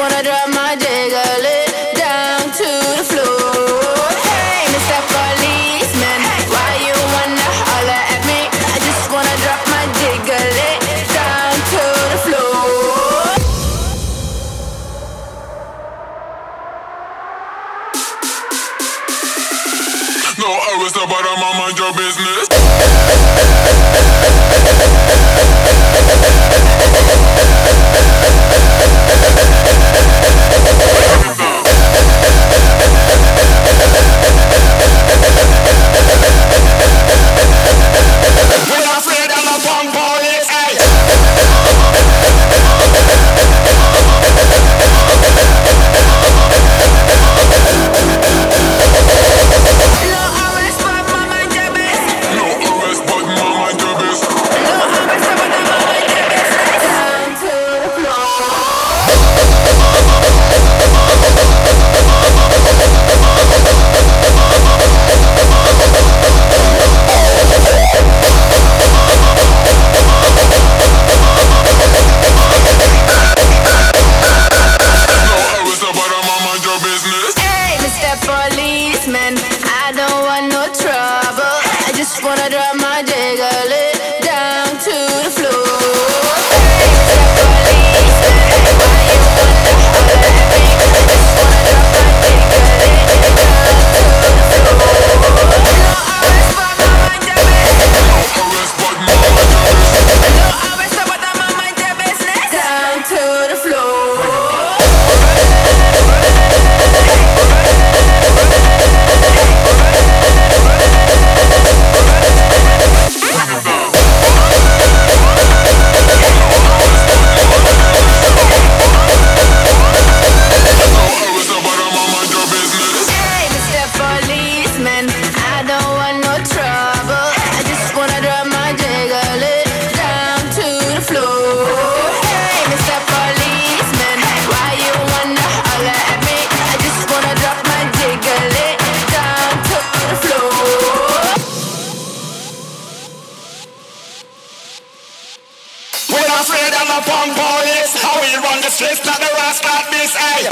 wanna drop my jiggle it down to the floor. Hey, Mr. Policeman, why you wanna holler at me? I just wanna drop my jiggle it down to the floor. No, I was about on my mind your business. just wanna drive a we run the streets, not the rest, not hey.